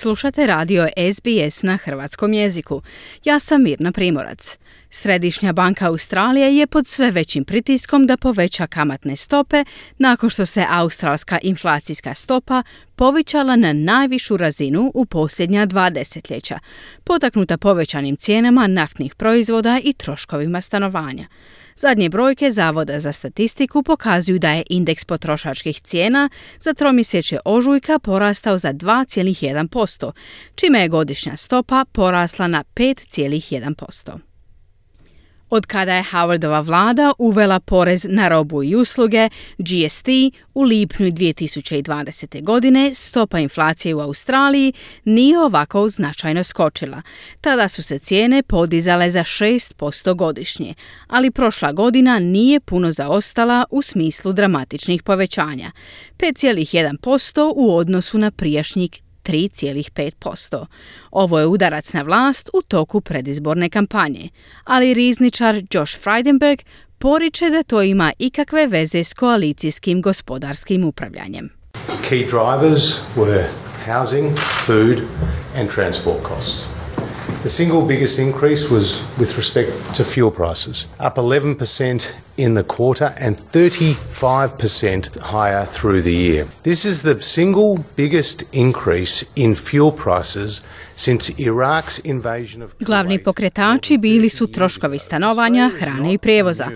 Slušate radio SBS na hrvatskom jeziku. Ja sam Mirna Primorac. Središnja banka Australije je pod sve većim pritiskom da poveća kamatne stope nakon što se australska inflacijska stopa povećala na najvišu razinu u posljednja dva desetljeća, potaknuta povećanim cijenama naftnih proizvoda i troškovima stanovanja. Zadnje brojke Zavoda za statistiku pokazuju da je indeks potrošačkih cijena za tromjesečje ožujka porastao za 2,1%, čime je godišnja stopa porasla na 5,1%. Od kada je Howardova vlada uvela porez na robu i usluge, GST, u lipnju 2020. godine stopa inflacije u Australiji nije ovako značajno skočila. Tada su se cijene podizale za 6% godišnje, ali prošla godina nije puno zaostala u smislu dramatičnih povećanja. 5,1% u odnosu na prijašnjih 3,5%. Ovo je udarac na vlast u toku predizborne kampanje, ali rizničar Josh Frydenberg poriče da to ima ikakve veze s koalicijskim gospodarskim upravljanjem. Key drivers were housing, food and transport costs. The single biggest increase was with respect to fuel prices, up 11% in the quarter and 35% higher through the year. This is the single biggest increase in fuel prices since Iraq's invasion of Glavni pokretači bili su troškovi stanovanja, hrane i prijevoza.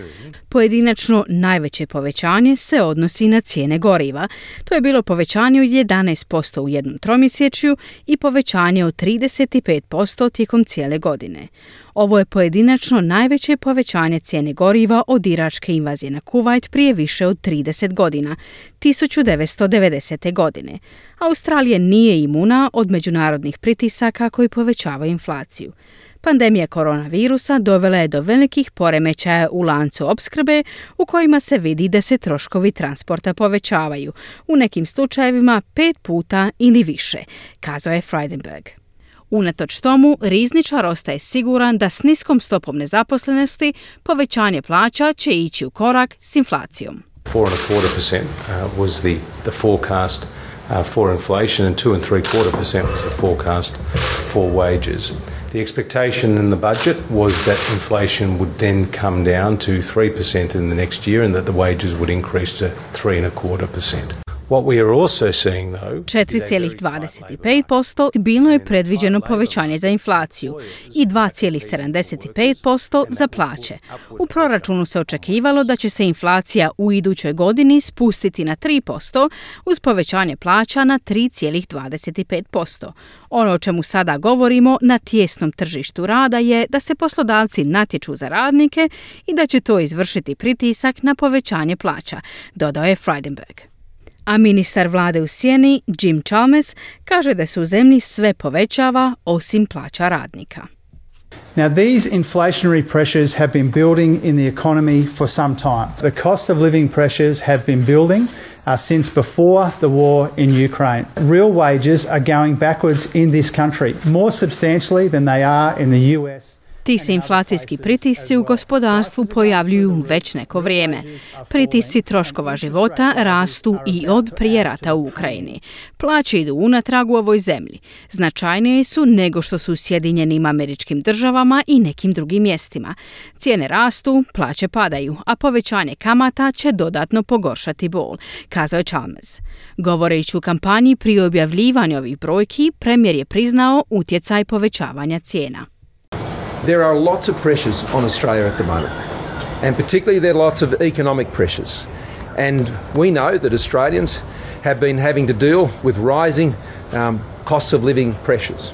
Pojedinačno najveće povećanje se odnosi na cijene goriva. To je bilo povećanje od 11% u jednom tromjesečju i povećanje od 35% tijekom cijele godine. Ovo je pojedinačno najveće povećanje cijene goriva od iračke invazije na Kuwait prije više od 30 godina, 1990. godine. Australija nije imuna od međunarodnih pritisaka koji povećavaju inflaciju. Pandemija koronavirusa dovela je do velikih poremećaja u lancu opskrbe u kojima se vidi da se troškovi transporta povećavaju, u nekim slučajevima pet puta ili više, kazao je Freidenberg. Unatoč tomu, rizničar ostaje siguran da s niskom stopom nezaposlenosti povećanje plaća će ići u korak s inflacijom. 4.25% uh, was the, the forecast uh, for inflation and 2.75% was the forecast for wages. The expectation in the budget was that inflation would then come down to 3% in the next year and that the wages would increase to 3.25%. 4,25% bilo je predviđeno povećanje za inflaciju i 2,75% za plaće. U proračunu se očekivalo da će se inflacija u idućoj godini spustiti na 3% uz povećanje plaća na 3,25%. Ono o čemu sada govorimo na tjesnom tržištu rada je da se poslodavci natječu za radnike i da će to izvršiti pritisak na povećanje plaća, dodao je Freidenberg. A ministar vlade u Sjeni, Jim Chalmers, kaže da se u zemlji sve povećava osim plaća radnika. Now, these inflationary pressures have been building in the economy for some time. The cost of living pressures have been building uh, since before the war in Ukraine. Real wages are going backwards in this country more substantially than they are in the US. Ti se inflacijski pritisci u gospodarstvu pojavljuju već neko vrijeme. Pritisci troškova života rastu i od prije rata u Ukrajini. Plaće idu unatrag u ovoj zemlji. Značajnije su nego što su u Sjedinjenim američkim državama i nekim drugim mjestima. Cijene rastu, plaće padaju, a povećanje kamata će dodatno pogoršati bol, kazao je Chalmers. Govoreći u kampanji pri objavljivanju ovih brojki, premijer je priznao utjecaj povećavanja cijena. There are lots of pressures on Australia at the moment, and particularly there are lots of economic pressures. And we know that Australians have been having to deal with rising um, costs of living pressures.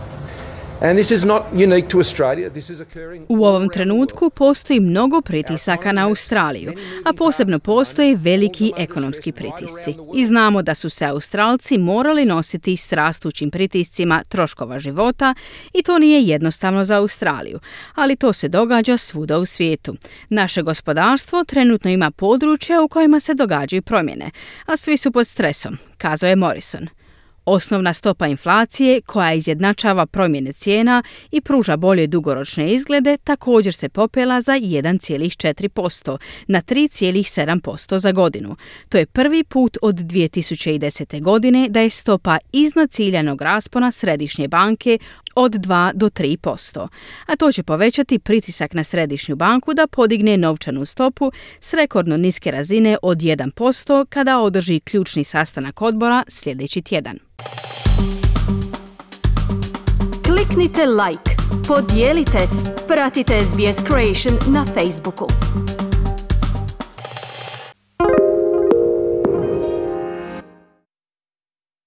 U ovom trenutku postoji mnogo pritisaka na Australiju, a posebno postoje veliki ekonomski pritisci. I znamo da su se Australci morali nositi s rastućim pritiscima troškova života i to nije jednostavno za Australiju, ali to se događa svuda u svijetu. Naše gospodarstvo trenutno ima područja u kojima se događaju promjene, a svi su pod stresom, kazao je Morrison. Osnovna stopa inflacije, koja izjednačava promjene cijena i pruža bolje dugoročne izglede, također se popela za 1,4% na 3,7% za godinu. To je prvi put od 2010. godine da je stopa iznad ciljanog raspona Središnje banke od 2 do 3%, a to će povećati pritisak na Središnju banku da podigne novčanu stopu s rekordno niske razine od 1% kada održi ključni sastanak odbora sljedeći tjedan. Kliknite like, podijelite, pratite SBS Creation na Facebooku.